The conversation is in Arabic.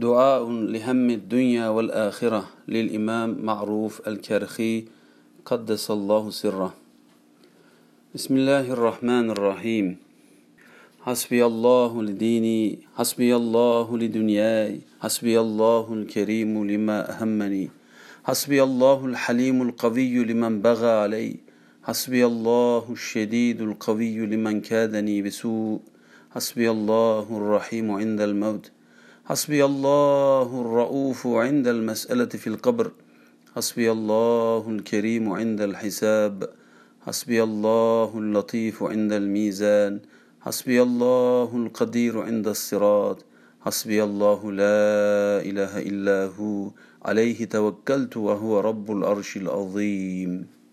دعاء لهم الدنيا والآخرة للإمام معروف الكرخي قدس الله سره. بسم الله الرحمن الرحيم. حسبي الله لديني حسبي الله لدنياي حسبي الله الكريم لما أهمني حسبي الله الحليم القوي لمن بغى علي حسبي الله الشديد القوي لمن كادني بسوء حسبي الله الرحيم عند الموت حسبي الله الرؤوف عند المسألة في القبر. حسبي الله الكريم عند الحساب. حسبي الله اللطيف عند الميزان. حسبي الله القدير عند الصراط. حسبي الله لا إله إلا هو. عليه توكلت وهو رب العرش العظيم.